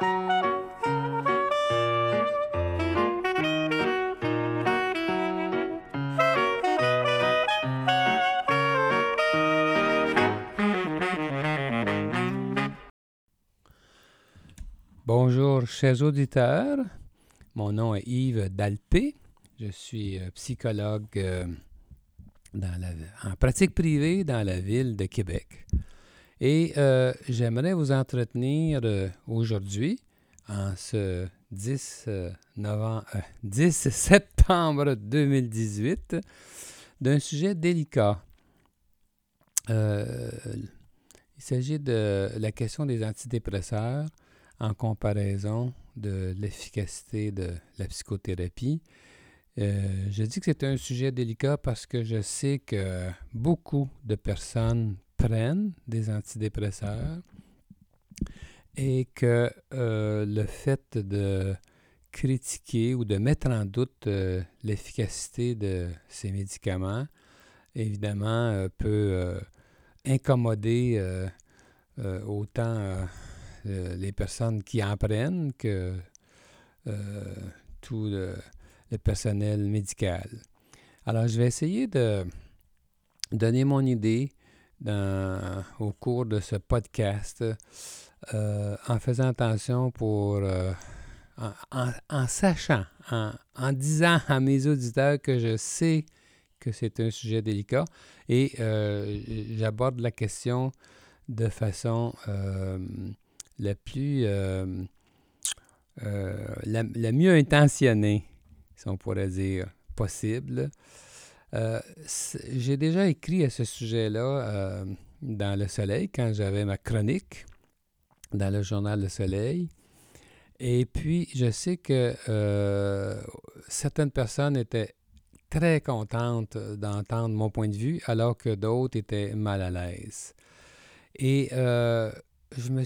Bonjour, chers auditeurs. Mon nom est Yves Dalpé. Je suis euh, psychologue euh, en pratique privée dans la ville de Québec. Et euh, j'aimerais vous entretenir aujourd'hui, en ce 10, novembre, 10 septembre 2018, d'un sujet délicat. il s'agit de la question des antidépresseurs en comparaison de l'efficacité de la psychothérapie. Euh, je dis que c'est un sujet délicat parce que je sais que beaucoup de personnes prennent des antidépresseurs et que euh, le fait de critiquer ou de mettre en doute euh, l'efficacité de ces médicaments, évidemment, peut incommoder autant euh, les personnes qui en prennent que euh, tout le, personnel médical. Alors, je vais essayer de donner mon idée au cours de ce podcast euh, en faisant attention pour, en, sachant, en, en, disant à mes auditeurs que je sais que c'est un sujet délicat et j'aborde la question de façon la plus. Euh, euh, la, mieux intentionnée, si on pourrait dire, possible. Euh, j'ai déjà écrit à ce sujet-là dans Le Soleil, quand j'avais ma chronique dans le journal Le Soleil. Et puis, je sais que certaines personnes étaient très contentes d'entendre mon point de vue, alors que d'autres étaient mal à l'aise. Et je me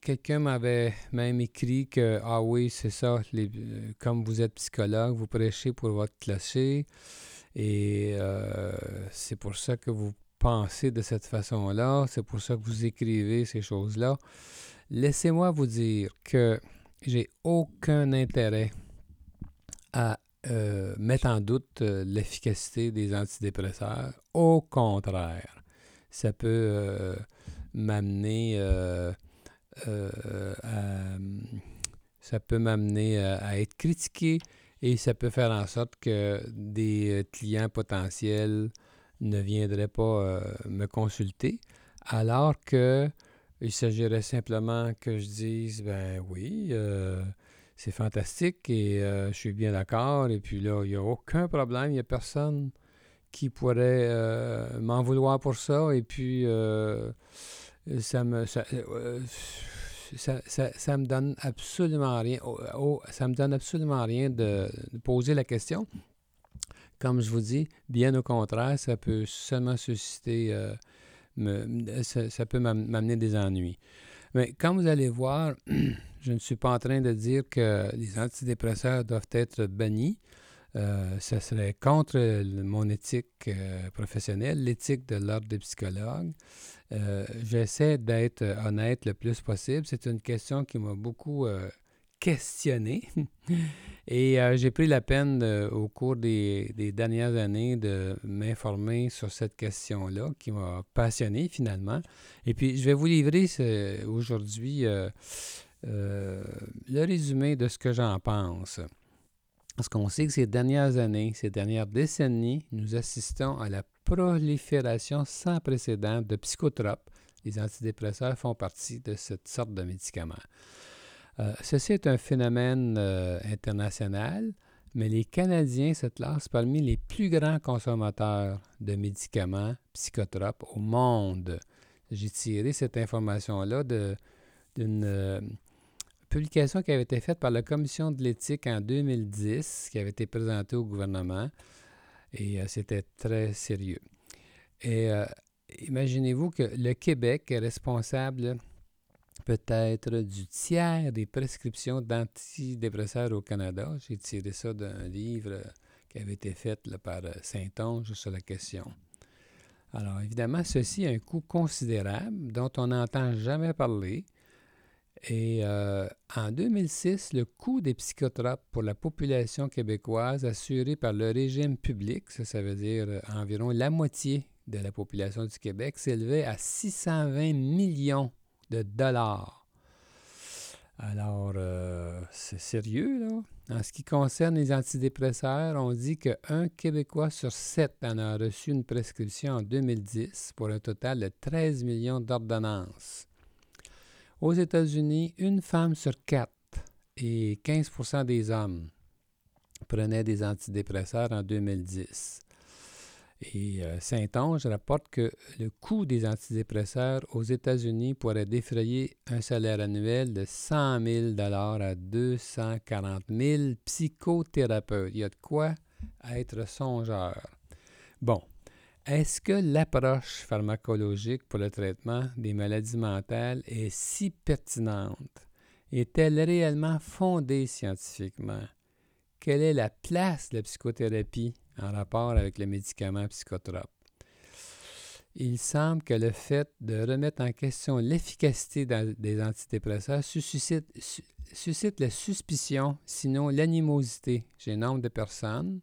quelqu'un m'avait même écrit que ah oui c'est ça euh, comme vous êtes psychologue vous prêchez pour votre clocher et euh, c'est pour ça que vous pensez de cette façon-là. C'est pour ça que vous écrivez ces choses-là. Laissez-moi vous dire que j'ai aucun intérêt à euh, mettre en doute l'efficacité des antidépresseurs. Au contraire ça peut m'amener euh, euh, ça peut m'amener à, être critiqué et ça peut faire en sorte que des clients potentiels ne viendraient pas euh, me consulter, alors que il s'agirait simplement que je dise ben oui, c'est fantastique et je suis bien d'accord. Et puis là il n'y a aucun problème, il n'y a personne qui pourrait m'en vouloir pour ça. Et puis euh, ça me euh, ça, ça, me donne absolument rien. ça me donne absolument rien de, poser la question. Comme je vous dis, bien au contraire, ça peut seulement susciter, euh, me, ça, peut m'amener des ennuis. Mais comme vous allez voir, je ne suis pas en train de dire que les antidépresseurs doivent être bannis. Ça serait contre mon éthique professionnelle, l'éthique de l'ordre des psychologues. Euh, j'essaie d'être honnête le plus possible. C'est une question qui m'a beaucoup euh, questionné. Et euh, j'ai pris la peine au cours des, dernières années de m'informer sur cette question-là qui m'a passionné finalement. Et puis, je vais vous livrer aujourd'hui le résumé de ce que j'en pense. Parce qu'on sait que ces dernières années, ces dernières décennies, nous assistons à la prolifération sans précédent de psychotropes. Les antidépresseurs font partie de cette sorte de médicaments. Euh, ceci est un phénomène euh, international, mais les Canadiens se classent parmi les plus grands consommateurs de médicaments psychotropes au monde. J'ai tiré cette information-là d'une euh, publication qui avait été faite par la Commission de l'éthique en 2010, qui avait été présentée au gouvernement, et euh, c'était très sérieux. Et euh, imaginez-vous que le Québec est responsable peut-être du tiers des prescriptions d'antidépresseurs au Canada. J'ai tiré ça d'un livre qui avait été fait par euh, Saint-Onge sur la question. Alors, évidemment, ceci a un coût considérable dont on n'entend jamais parler Et euh, en 2006, le coût des psychotropes pour la population québécoise assurée par le régime public, ça, ça veut dire euh, environ la moitié de la population du Québec, s'élevait à 620 millions de dollars. Alors, euh, c'est sérieux, là? En ce qui concerne les antidépresseurs, on dit qu'un Québécois sur sept en a reçu une prescription en 2010 pour un total de 13 millions d'ordonnances. Aux États-Unis, une femme sur quatre et 15% des hommes prenaient des antidépresseurs en 2010. Et euh, Saint-Onge rapporte que le coût des antidépresseurs aux États-Unis pourrait défrayer un salaire annuel de 100 000 à 240 000 psychothérapeutes. Il y a de quoi être songeur. Bon, est-ce que l'approche pharmacologique pour le traitement des maladies mentales est si pertinente? Est-elle réellement fondée scientifiquement? Quelle est la place de la psychothérapie en rapport avec les médicaments psychotropes? Il semble que le fait de remettre en question l'efficacité des antidépresseurs suscite, suscite la suspicion, sinon l'animosité chez nombre de personnes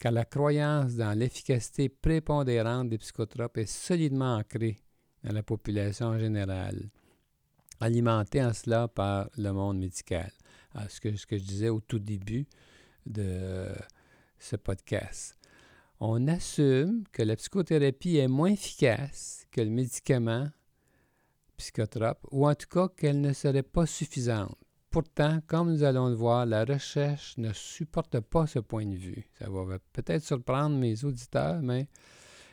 car la croyance dans l'efficacité prépondérante des psychotropes est solidement ancrée dans la population en général, alimentée en cela par le monde médical. que, ce que je disais au tout début de ce podcast. On assume que la psychothérapie est moins efficace que le médicament psychotrope, ou en tout cas qu'elle ne serait pas suffisante. Pourtant, comme nous allons le voir, la recherche ne supporte pas ce point de vue. Ça va peut-être surprendre mes auditeurs, mais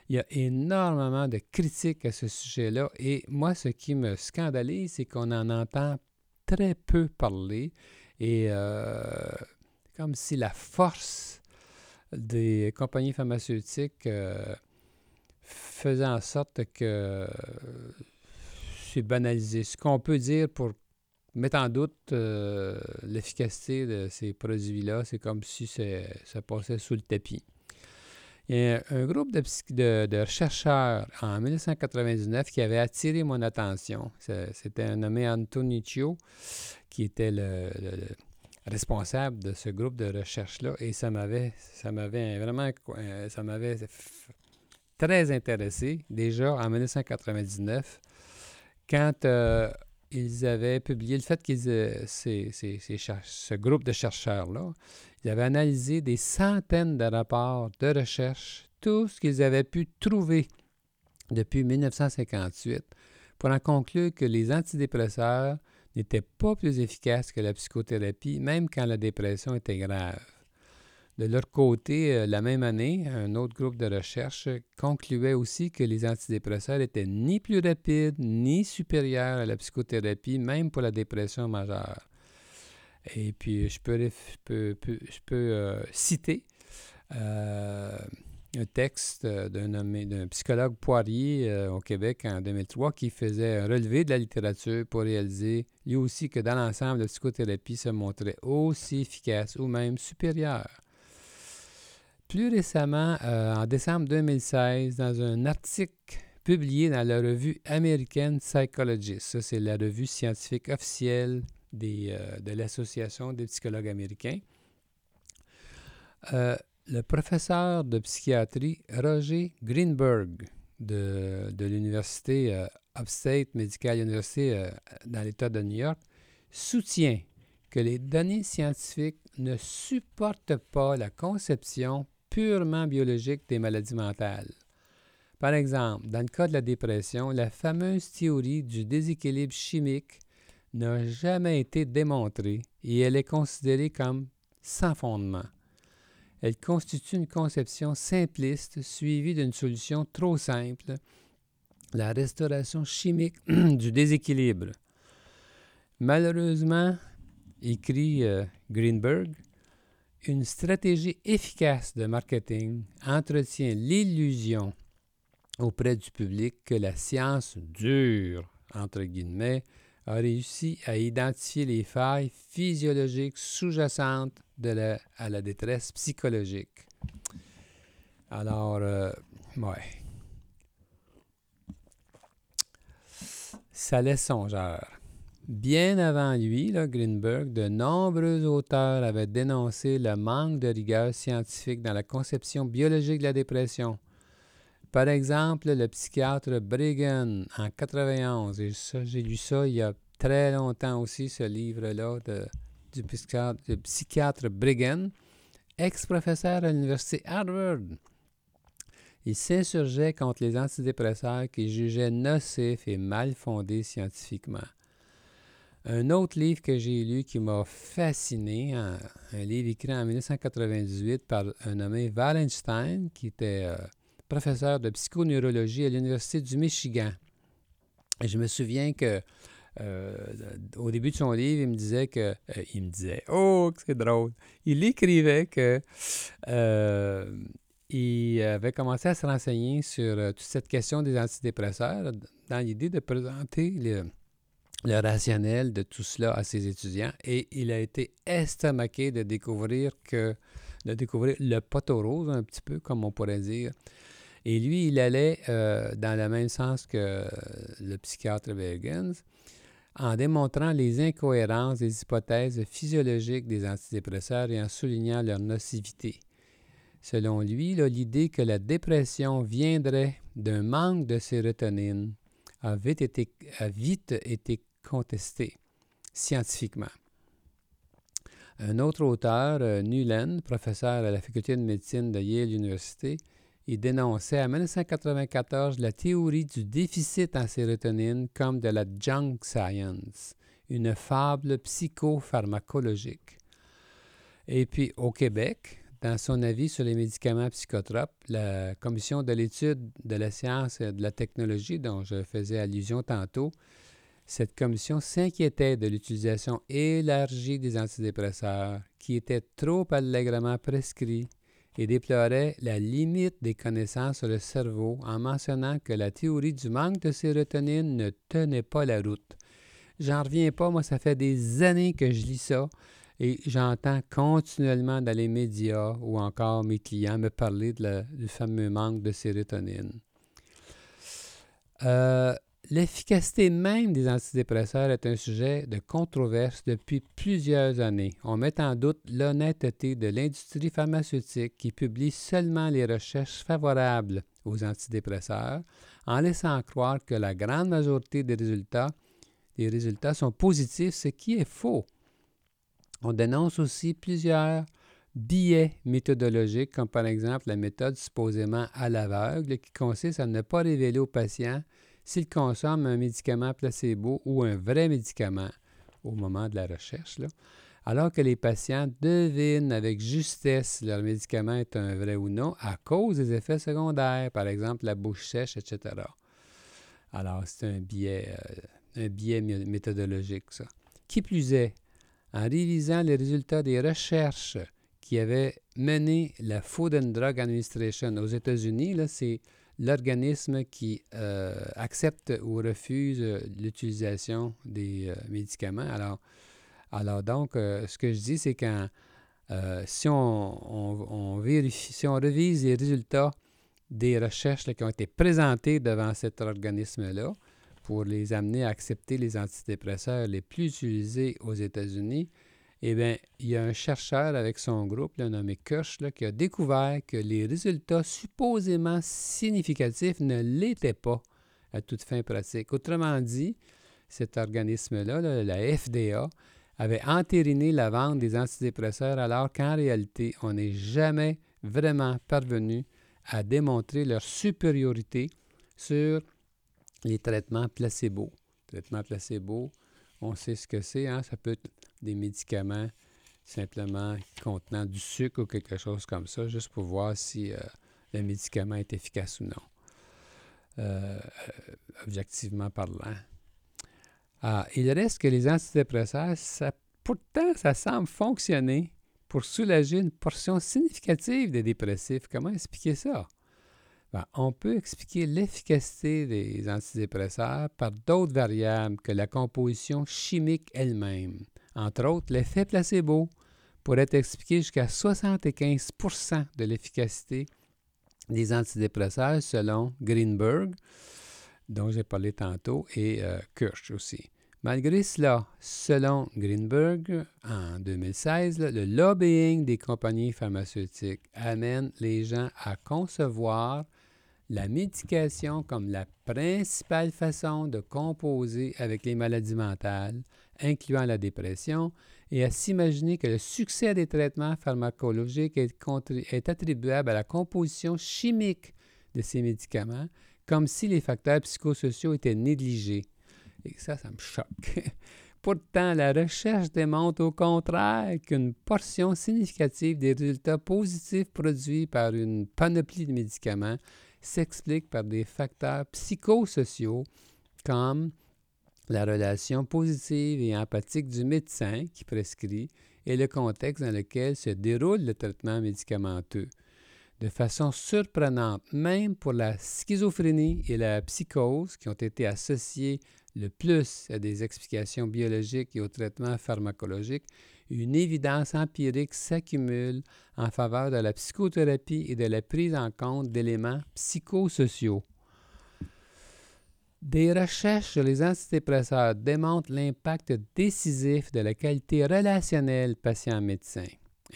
il y a énormément de critiques à ce sujet-là. Et moi, ce qui me scandalise, c'est qu'on en entend très peu parler. Et euh, comme si la force des compagnies pharmaceutiques euh, faisait en sorte que c'est banalisé. Ce qu'on peut dire pour mettre en doute euh, l'efficacité de ces produits-là. C'est comme si ça passait sous le tapis. Il y a un groupe de, chercheurs en 1999 qui avait attiré mon attention. C'était un nommé Antoniccio qui était le, responsable de ce groupe de recherche-là et ça m'avait, ça m'avait vraiment, euh, ça m'avait très intéressé déjà en 1999 quand euh, ils avaient publié le fait qu'ils, euh, ce groupe de chercheurs-là, ils avaient analysé des centaines de rapports de recherche, tout ce qu'ils avaient pu trouver depuis 1958, pour en conclure que les antidépresseurs n'étaient pas plus efficaces que la psychothérapie, même quand la dépression était grave. De leur côté, euh, la même année, un autre groupe de recherche concluait aussi que les antidépresseurs étaient ni plus rapides ni supérieurs à la psychothérapie, même pour la dépression majeure. Et puis, je peux, je peux, euh, citer euh, un texte d'un psychologue Poirier au Québec en 2003 qui faisait un relevé de la littérature pour réaliser lui aussi que dans l'ensemble, la psychothérapie se montrait aussi efficace ou même supérieure plus récemment, euh, en décembre 2016, dans un article publié dans la revue American Psychologist, ça c'est la revue scientifique officielle euh, de l'Association des psychologues américains, euh, le professeur de psychiatrie Roger Greenberg de, de l'Université Upstate Medical University dans l'État de New York soutient que les données scientifiques ne supportent pas la conception purement biologique des maladies mentales. Par exemple, dans le cas de la dépression, la fameuse théorie du déséquilibre chimique n'a jamais été démontrée et elle est considérée comme sans fondement. Elle constitue une conception simpliste suivie d'une solution trop simple, la restauration chimique du déséquilibre. Malheureusement, écrit euh, Greenberg, une stratégie efficace de marketing entretient l'illusion auprès du public que la science dure, entre guillemets, a réussi à identifier les failles physiologiques sous-jacentes à la détresse psychologique. Alors, euh, ouais. Ça laisse songeur. Bien avant lui, Greenberg, de nombreux auteurs avaient dénoncé le manque de rigueur scientifique dans la conception biologique de la dépression. Par exemple, le psychiatre Briggen en 91, et j'ai lu ça il y a très longtemps aussi, ce livre-là du psychiatre, du psychiatre Briggen, ex-professeur à l'université Harvard. Il s'insurgeait contre les antidépresseurs qu'il jugeait nocifs et mal fondés scientifiquement. Un autre livre que j'ai lu qui m'a fasciné, un, livre écrit en 1998 par un nommé Wallenstein, qui était euh, professeur de psychoneurologie à l'Université du Michigan. Je me souviens que euh, au début de son livre, il me disait que. Euh, il me disait, oh, c'est drôle. Il écrivait que. il avait commencé à se renseigner sur toute cette question des antidépresseurs dans l'idée de présenter le, le rationnel de tout cela à ses étudiants et il a été estomaqué de découvrir que de découvrir le poteau rose un petit peu comme on pourrait dire et lui il allait euh, dans le même sens que le psychiatre Bergens en démontrant les incohérences des hypothèses physiologiques des antidépresseurs et en soulignant leur nocivité. Selon lui, l'idée que la dépression viendrait d'un manque de sérotonine a été, a vite été contesté scientifiquement. Un autre auteur, euh, Nuland, professeur à la faculté de médecine de Yale University, il dénonçait en 1994 la théorie du déficit en sérotonine comme de la junk science, une fable psychopharmacologique. Et puis au Québec, dans son avis sur les médicaments psychotropes, la Commission de l'étude de la science et de la technologie, dont je faisais allusion tantôt, cette commission s'inquiétait de l'utilisation élargie des antidépresseurs qui étaient trop allègrement prescrits et déplorait la limite des connaissances sur le cerveau en mentionnant que la théorie du manque de sérotonine ne tenait pas la route. J'en reviens pas, moi ça fait des années que je lis ça et j'entends continuellement dans les médias ou encore mes clients me parler du fameux manque de sérotonine. Euh, L'efficacité même des antidépresseurs est un sujet de controverse depuis plusieurs années. On met en doute l'honnêteté de l'industrie pharmaceutique qui publie seulement les recherches favorables aux antidépresseurs en laissant croire que la grande majorité des résultats, résultats sont positifs, ce qui est faux. On dénonce aussi plusieurs biais méthodologiques, comme par exemple la méthode supposément à l'aveugle, qui consiste à ne pas révéler aux patients s'ils consomment un médicament placebo ou un vrai médicament au moment de la recherche, alors que les patients devinent avec justesse si leur médicament est un vrai ou non à cause des effets secondaires, par exemple la bouche sèche, etc. Alors, c'est un biais, euh, un biais méthodologique, ça. Qui plus est, en révisant les résultats des recherches qui avaient mené la Food and Drug Administration aux États-Unis, c'est l'organisme qui euh, accepte ou refuse euh, l'utilisation des euh, médicaments. Alors, alors donc, ce que je dis, c'est que si on, vérifie, si on revise les résultats des recherches qui ont été présentées devant cet organisme-là pour les amener à accepter les antidépresseurs les plus utilisés aux États-Unis, eh bien, il y a un chercheur avec son groupe, nommé Kirsch, qui a découvert que les résultats supposément significatifs ne l'étaient pas à toute fin pratique. Autrement dit, cet organisme-là, la FDA, avait entériné la vente des antidépresseurs alors qu'en réalité, on n'est jamais vraiment parvenu à démontrer leur supériorité sur les traitements. Traitements placebo, on sait ce que c'est, hein? ça peut être des médicaments simplement contenant du sucre ou quelque chose comme ça, juste pour voir si euh, le médicament est efficace ou non, euh, objectivement parlant. Ah, il reste que les antidépresseurs, pourtant, ça semble fonctionner pour soulager une portion significative des dépressifs. Comment expliquer ça? Ben, on peut expliquer l'efficacité des antidépresseurs par d'autres variables que la composition chimique elle-même. Entre autres, l'effet placebo pourrait expliquer jusqu'à 75% de l'efficacité des antidépresseurs selon Greenberg, dont j'ai parlé tantôt, et euh, Kirsch aussi. Malgré cela, selon Greenberg, en 2016, le lobbying des compagnies pharmaceutiques amène les gens à concevoir la médication comme la principale façon de composer avec les maladies mentales, incluant la dépression, et à s'imaginer que le succès des traitements pharmacologiques est, attribuable à la composition chimique de ces médicaments, comme si les facteurs psychosociaux étaient négligés. Et ça, ça me choque. Pourtant, la recherche démontre au contraire qu'une portion significative des résultats positifs produits par une panoplie de médicaments s'explique par des facteurs psychosociaux comme la relation positive et empathique du médecin qui prescrit et le contexte dans lequel se déroule le traitement médicamenteux. De façon surprenante, même pour la schizophrénie et la psychose qui ont été associées le plus à des explications biologiques et au traitement pharmacologique, une évidence empirique s'accumule en faveur de la psychothérapie et de la prise en compte d'éléments psychosociaux. Des recherches sur les antidépresseurs démontrent l'impact décisif de la qualité relationnelle patient-médecin.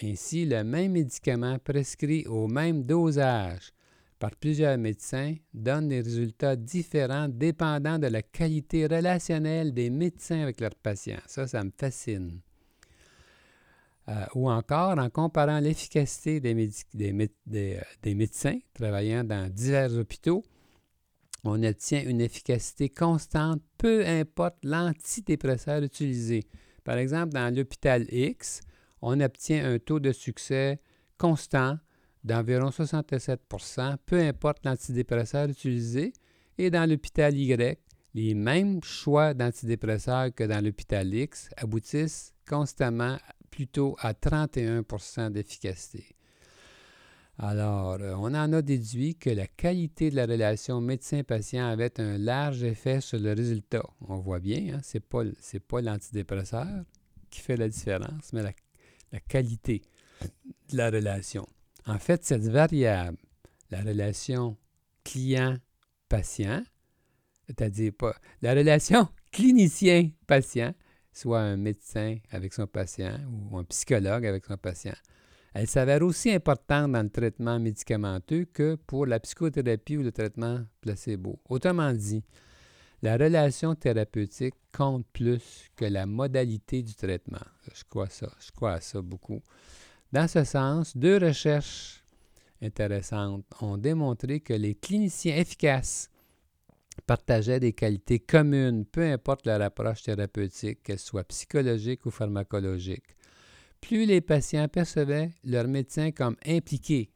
Ainsi, le même médicament prescrit au même dosage par plusieurs médecins donne des résultats différents dépendant de la qualité relationnelle des médecins avec leurs patients. Ça, ça me fascine. Euh, ou encore en comparant l'efficacité des, euh, des, médecins travaillant dans divers hôpitaux, on obtient une efficacité constante, peu importe l'antidépresseur utilisé. Par exemple, dans l'hôpital X, on obtient un taux de succès constant d'environ 67% peu importe l'antidépresseur utilisé. Et dans l'hôpital Y, les mêmes choix d'antidépresseurs que dans l'hôpital X aboutissent constamment plutôt à 31% d'efficacité. Alors, euh, on en a déduit que la qualité de la relation médecin-patient avait un large effet sur le résultat. On voit bien, hein, ce n'est pas, l'antidépresseur qui fait la différence, mais la, la qualité de la relation. En fait, cette variable, la relation client-patient, c'est-à-dire pas la relation clinicien-patient, soit un médecin avec son patient ou un psychologue avec son patient. Elle s'avère aussi importante dans le traitement médicamenteux que pour la psychothérapie ou le traitement placebo. Autrement dit, la relation thérapeutique compte plus que la modalité du traitement. Je crois ça, je crois à ça beaucoup. Dans ce sens, deux recherches intéressantes ont démontré que les cliniciens efficaces partageaient des qualités communes, peu importe leur approche thérapeutique, qu'elle soit psychologique ou pharmacologique. Plus les patients percevaient leur médecin comme impliqué,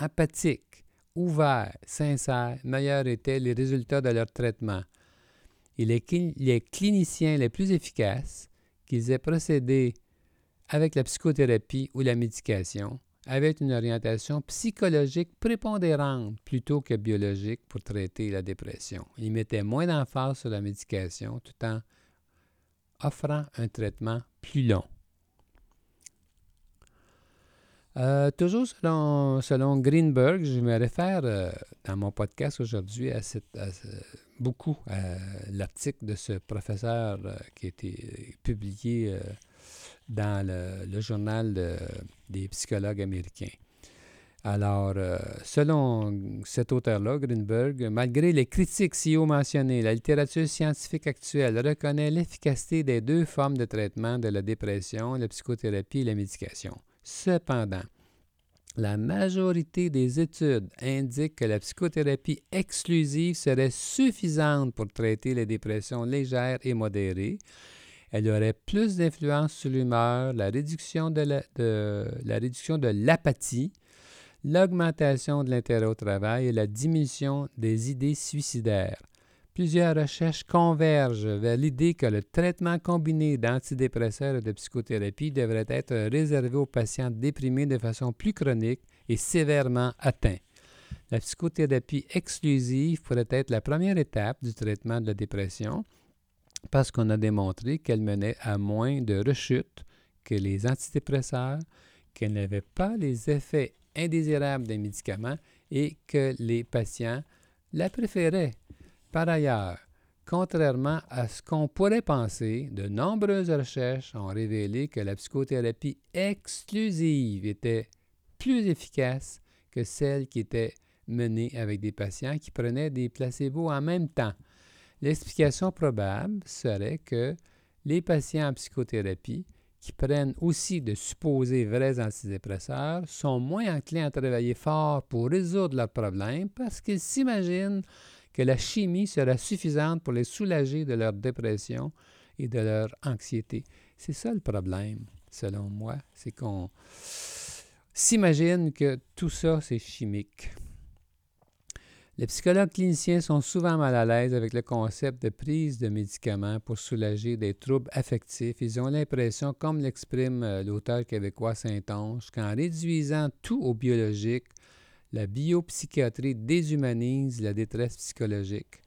empathique, ouvert, sincère, meilleurs étaient les résultats de leur traitement. Et les, les cliniciens les plus efficaces, qu'ils aient procédé avec la psychothérapie ou la médication, avait une orientation psychologique prépondérante plutôt que biologique pour traiter la dépression. Il mettait moins d'emphase sur la médication tout en offrant un traitement plus long. Euh, toujours selon, Greenberg, je me réfère euh, dans mon podcast aujourd'hui à, beaucoup à l'article de ce professeur euh, qui a été publié dans le, journal des psychologues américains. Alors, euh, selon cet auteur-là, Greenberg, malgré les critiques si haut mentionnées, la littérature scientifique actuelle reconnaît l'efficacité des deux formes de traitement de la dépression, la psychothérapie et la médication. Cependant, la majorité des études indiquent que la psychothérapie exclusive serait suffisante pour traiter les dépressions légères et modérées, elle aurait plus d'influence sur l'humeur, la réduction de l'apathie, l'augmentation de l'intérêt au travail et la diminution des idées suicidaires. Plusieurs recherches convergent vers l'idée que le traitement combiné d'antidépresseurs et de psychothérapie devrait être réservé aux patients déprimés de façon plus chronique et sévèrement atteints. La psychothérapie exclusive pourrait être la première étape du traitement de la dépression, parce qu'on a démontré qu'elle menait à moins de rechutes que les antidépresseurs, qu'elle n'avait pas les effets indésirables des médicaments et que les patients la préféraient. Par ailleurs, Contrairement à ce qu'on pourrait penser, de nombreuses recherches ont révélé que la psychothérapie exclusive était plus efficace que celle qui était menée avec des patients qui prenaient des placebos en même temps. L'explication probable serait que les patients en psychothérapie qui prennent aussi de supposés vrais antidépresseurs sont moins enclins à travailler fort pour résoudre leurs problèmes parce qu'ils s'imaginent que la chimie sera suffisante pour les soulager de leur dépression et de leur anxiété. C'est ça le problème, selon moi, c'est qu'on s'imagine que tout ça, c'est chimique. Les psychologues cliniciens sont souvent mal à l'aise avec le concept de prise de médicaments pour soulager des troubles affectifs. Ils ont l'impression, comme l'exprime euh, l'auteur québécois Saint-Onge, qu'en réduisant tout au biologique, la biopsychiatrie déshumanise la détresse psychologique.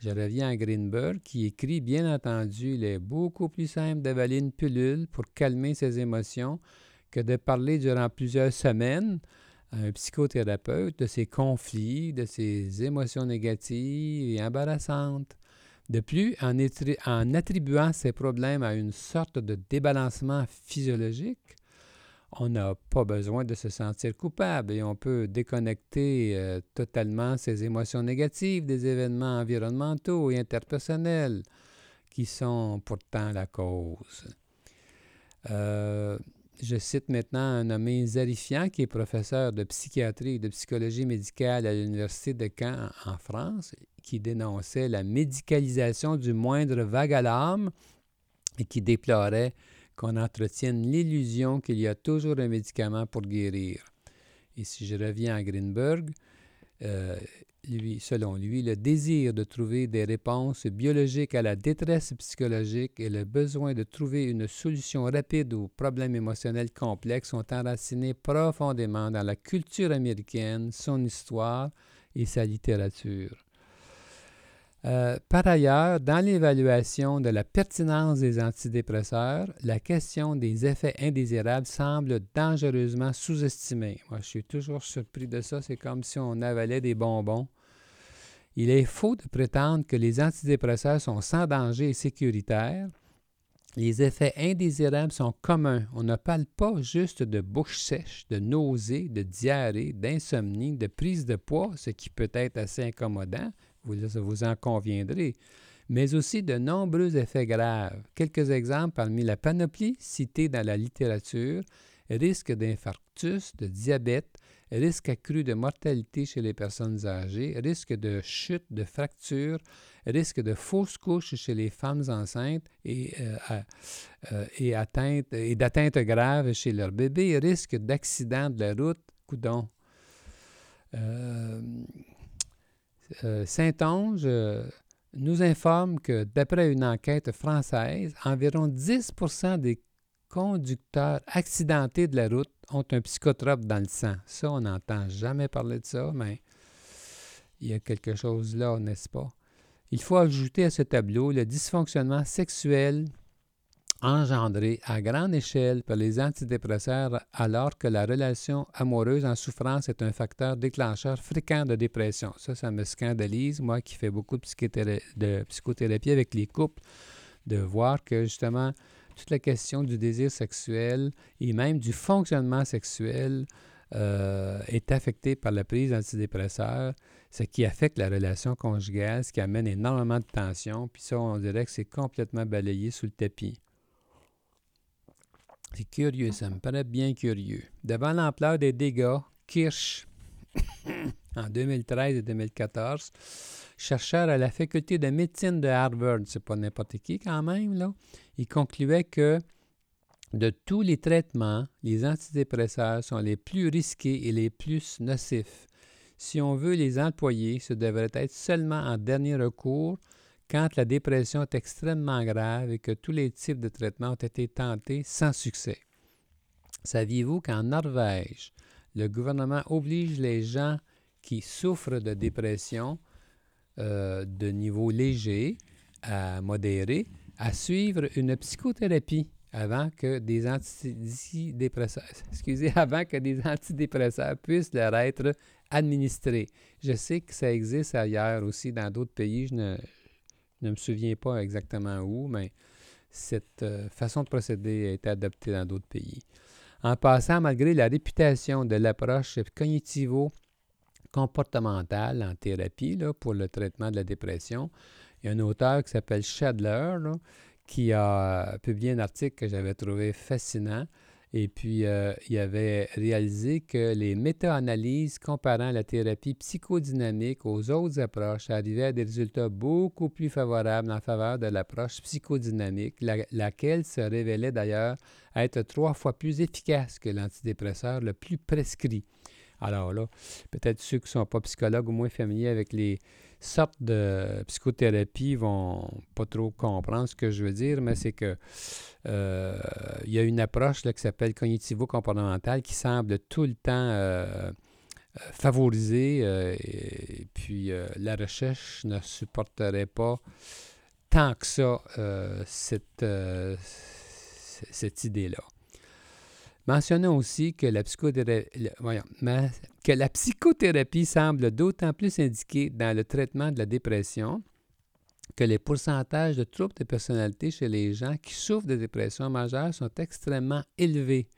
Je reviens à Greenberg qui écrit Bien entendu, il est beaucoup plus simple d'avaler une pilule pour calmer ses émotions que de parler durant plusieurs semaines à un psychothérapeute de ses conflits, de ses émotions négatives et embarrassantes. De plus, en, attribuant ces problèmes à une sorte de débalancement physiologique, on n'a pas besoin de se sentir coupable et on peut déconnecter euh, totalement ces émotions négatives des événements environnementaux et interpersonnels qui sont pourtant la cause. Euh, je cite maintenant un nommé Zarifian, qui est professeur de psychiatrie et de psychologie médicale à l'Université de Caen en France, qui dénonçait la médicalisation du moindre vague à l'âme et qui déplorait qu'on entretienne l'illusion qu'il y a toujours un médicament pour guérir. Et si je reviens à Greenberg, euh, lui, selon lui, le désir de trouver des réponses biologiques à la détresse psychologique et le besoin de trouver une solution rapide aux problèmes émotionnels complexes sont enracinés profondément dans la culture américaine, son histoire et sa littérature. Euh, par ailleurs, dans l'évaluation de la pertinence des antidépresseurs, la question des effets indésirables semble dangereusement sous-estimée. Moi, je suis toujours surpris de ça. C'est comme si on avalait des bonbons. Il est faux de prétendre que les antidépresseurs sont sans danger et sécuritaires. Les effets indésirables sont communs. On ne parle pas juste de bouche sèche, de nausées, de diarrhée, d'insomnie, de prise de poids, ce qui peut être assez incommodant, vous, en conviendrez, mais aussi de nombreux effets graves. Quelques exemples parmi la panoplie citée dans la littérature risque d'infarctus, de diabète, risque accru de mortalité chez les personnes âgées, risque de chute, de fracture, risque de fausse couche chez les femmes enceintes et, euh, euh, d'atteinte grave chez leur bébé, risque d'accident de la route, coudon. Euh, Saint-Onge euh, nous informe que d'après une enquête française, environ 10% des conducteurs accidentés de la route ont un psychotrope dans le sang. Ça, on n'entend jamais parler de ça, mais il y a quelque chose là, n'est-ce pas? Il faut ajouter à ce tableau le dysfonctionnement sexuel engendré à grande échelle par les antidépresseurs alors que la relation amoureuse en souffrance est un facteur déclencheur fréquent de dépression. Ça, ça me scandalise, moi qui fais beaucoup de, psychothérapie avec les couples, de voir que justement toute la question du désir sexuel et même du fonctionnement sexuel euh, est affectée par la prise d'antidépresseurs, ce qui affecte la relation conjugale, ce qui amène énormément de tension, puis ça, on dirait que c'est complètement balayé sous le tapis. C'est curieux, ça me paraît bien curieux. Devant l'ampleur des dégâts, Kirsch, en 2013 et 2014, chercheur à la faculté de médecine de Harvard, c'est pas n'importe qui quand même, là, il concluait que de tous les traitements, les antidépresseurs sont les plus risqués et les plus nocifs. Si on veut les employer, ce devrait être seulement en dernier recours quand la dépression est extrêmement grave et que tous les types de traitements ont été tentés sans succès. Saviez-vous qu'en Norvège, le gouvernement oblige les gens qui souffrent de dépression euh, de niveau léger à modéré à suivre une psychothérapie avant que des antidépresseurs, excusez, avant que des antidépresseurs puissent leur être administrés? Je sais que ça existe ailleurs aussi dans d'autres pays. Ne me souviens pas exactement où, mais cette façon de procéder a été adoptée dans d'autres pays. En passant, malgré la réputation de l'approche cognitivo-comportementale en thérapie pour le traitement de la dépression, il y a un auteur qui s'appelle Shadler qui a publié un article que j'avais trouvé fascinant et puis, euh, il avait réalisé que les méta-analyses comparant la thérapie psychodynamique aux autres approches arrivaient à des résultats beaucoup plus favorables en faveur de l'approche psychodynamique, laquelle se révélait d'ailleurs être trois fois plus efficace que l'antidépresseur le plus prescrit. Alors là, peut-être ceux qui ne sont pas psychologues ou moins familiers avec les sortes de psychothérapie vont pas trop comprendre ce que je veux dire, mais c'est que euh, il y a une approche qui s'appelle cognitivo-comportementale qui semble tout le temps euh, euh, favoriser, et, puis la recherche ne supporterait pas tant que ça cette, cette idée-là. Mentionnons aussi que la, psychothérapie semble d'autant plus indiquée dans le traitement de la dépression que les pourcentages de troubles de personnalité chez les gens qui souffrent de dépression majeure sont extrêmement élevés.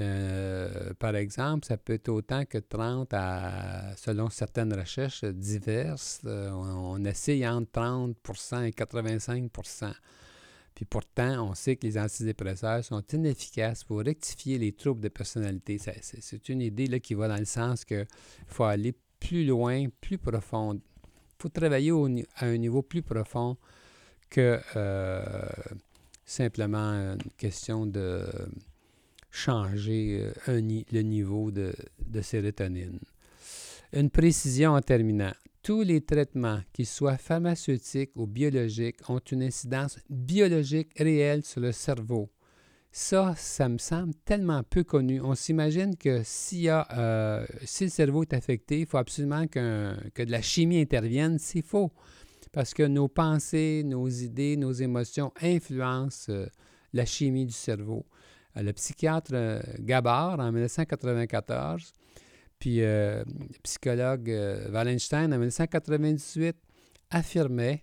Euh, par exemple, ça peut être autant que 30 à, selon certaines recherches diverses, euh, on, essaye entre 30% et 85 puis pourtant, on sait que les antidépresseurs sont inefficaces pour rectifier les troubles de personnalité. C'est une idée là, qui va dans le sens qu'il faut aller plus loin, plus profond. Il faut travailler à un niveau plus profond que euh, simplement une question de changer euh, le niveau de, de sérotonine. Une précision en terminant tous les traitements, qu'ils soient pharmaceutiques ou biologiques, ont une incidence biologique réelle sur le cerveau. Ça, ça me semble tellement peu connu. On s'imagine que s'il a, euh, si le cerveau est affecté, il faut absolument que de la chimie intervienne. C'est faux. Parce que nos pensées, nos idées, nos émotions influencent euh, la chimie du cerveau. Euh, le psychiatre Gabard, en 1994, puis euh, le psychologue euh, Wallenstein, en 1998, affirmait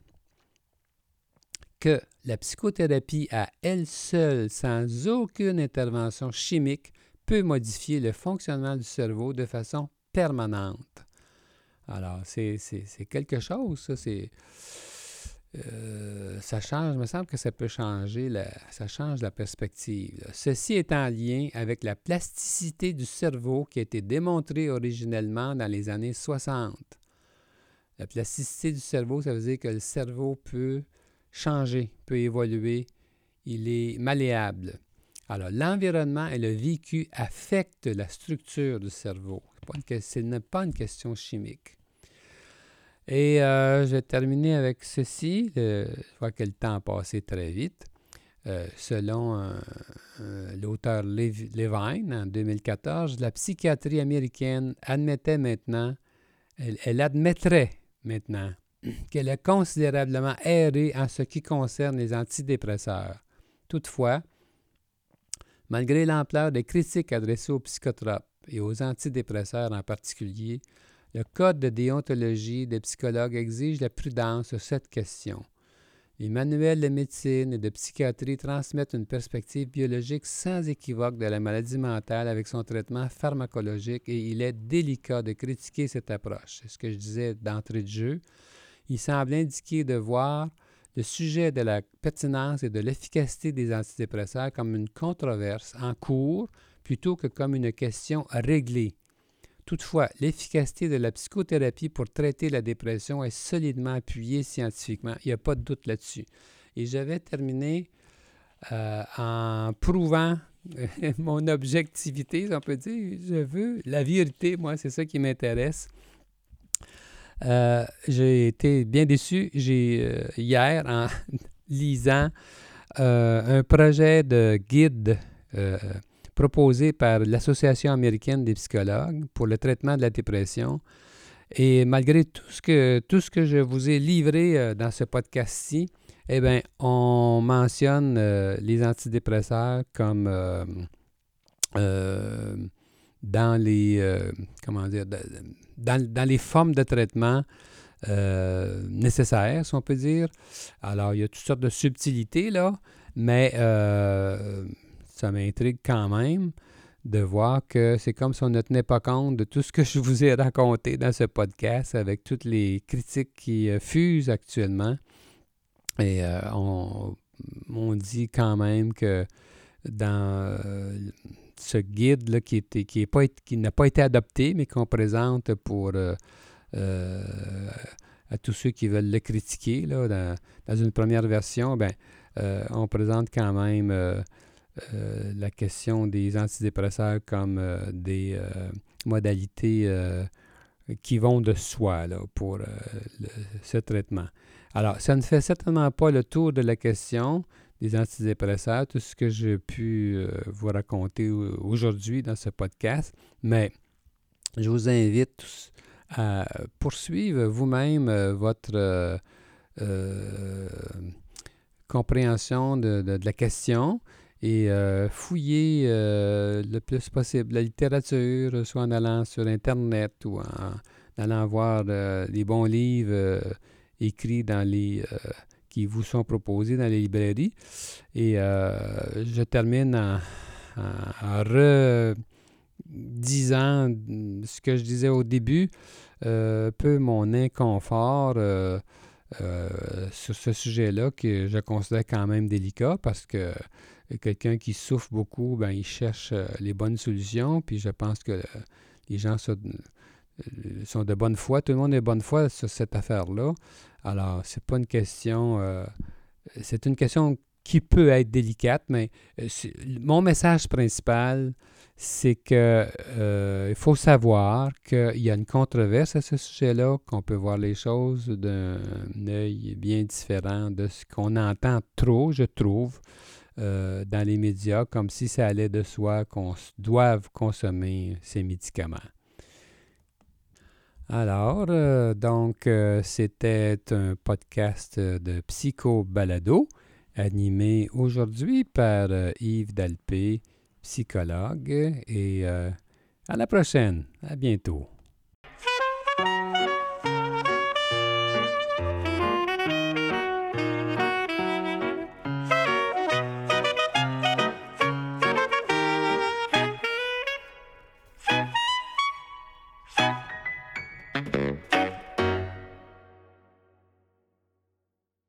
que la psychothérapie à elle seule, sans aucune intervention chimique, peut modifier le fonctionnement du cerveau de façon permanente. Alors, c'est quelque chose, ça. C'est euh, ça change, il me semble que ça peut changer, la, ça change la perspective. Ceci est en lien avec la plasticité du cerveau qui a été démontrée originellement dans les années 60. La plasticité du cerveau, ça veut dire que le cerveau peut changer, peut évoluer, il est malléable. Alors, l'environnement et le vécu affectent la structure du cerveau. Ce n'est pas une question chimique. Et euh, je vais terminer avec ceci. je vois que le temps a passé très vite. Euh, selon euh, l'auteur Levine, en 2014, la psychiatrie américaine admettait maintenant, elle, admettrait maintenant qu'elle est considérablement errée en ce qui concerne les antidépresseurs. Toutefois, malgré l'ampleur des critiques adressées aux psychotropes et aux antidépresseurs en particulier, le Code de déontologie des psychologues exige la prudence sur cette question. Les manuels de médecine et de psychiatrie transmettent une perspective biologique sans équivoque de la maladie mentale avec son traitement pharmacologique et il est délicat de critiquer cette approche. C'est ce que je disais d'entrée de jeu. Il semble indiquer de voir le sujet de la pertinence et de l'efficacité des antidépresseurs comme une controverse en cours plutôt que comme une question réglée. Toutefois, l'efficacité de la psychothérapie pour traiter la dépression est solidement appuyée scientifiquement. Il n'y a pas de doute là-dessus. Et j'avais terminé euh, en prouvant mon objectivité, on peut dire. Je veux la vérité, moi, c'est ça qui m'intéresse. Euh, j'ai été bien déçu. Euh, hier, en lisant un projet de guide proposé par l'Association américaine des psychologues pour le traitement de la dépression. Et malgré tout ce que, tout ce que je vous ai livré euh, dans ce podcast-ci, eh bien, on mentionne euh, les antidépresseurs comme euh, dans les comment dans, les formes de traitement nécessaire, si on peut dire. Alors, il y a toutes sortes de subtilités, là, mais ça m'intrigue quand même de voir que c'est comme si on ne tenait pas compte de tout ce que je vous ai raconté dans ce podcast avec toutes les critiques qui fusent actuellement. Et on, on, dit quand même que dans ce guide qui, était, qui, qui n'a pas été adopté, mais qu'on présente pour euh, euh, à tous ceux qui veulent le critiquer. Là, dans, une première version, ben, euh, on présente quand même la question des antidépresseurs comme des modalités qui vont de soi là, pour ce traitement. Alors, ça ne fait certainement pas le tour de la question des antidépresseurs, tout ce que j'ai pu euh, vous raconter aujourd'hui dans ce podcast. Mais je vous invite à poursuivre vous-même euh, votre euh, compréhension de, la question et fouiller le plus possible la littérature, soit en allant sur Internet ou en, allant voir les bons livres écrits dans les qui vous sont proposés dans les librairies. Et euh, je termine en, redisant ce que je disais au début, euh, un peu mon inconfort euh, sur ce sujet-là que je considère quand même délicat parce que quelqu'un qui souffre beaucoup, ben, il cherche les bonnes solutions, puis je pense que les gens sont, sont de bonne foi, tout le monde est de bonne foi sur cette affaire-là. Alors, c'est pas une question. Euh, c'est une question qui peut être délicate, mais euh, mon message principal, c'est que euh, il faut savoir qu'il y a une controverse à ce sujet-là, qu'on peut voir les choses d'un œil bien différent de ce qu'on entend trop, je trouve, dans les médias, comme si ça allait de soi qu'on doive consommer ces médicaments. Alors, euh, donc, euh, c'était un podcast de Psycho Balado animé aujourd'hui par euh, Yves Dalpé, psychologue. Et à la prochaine. À bientôt.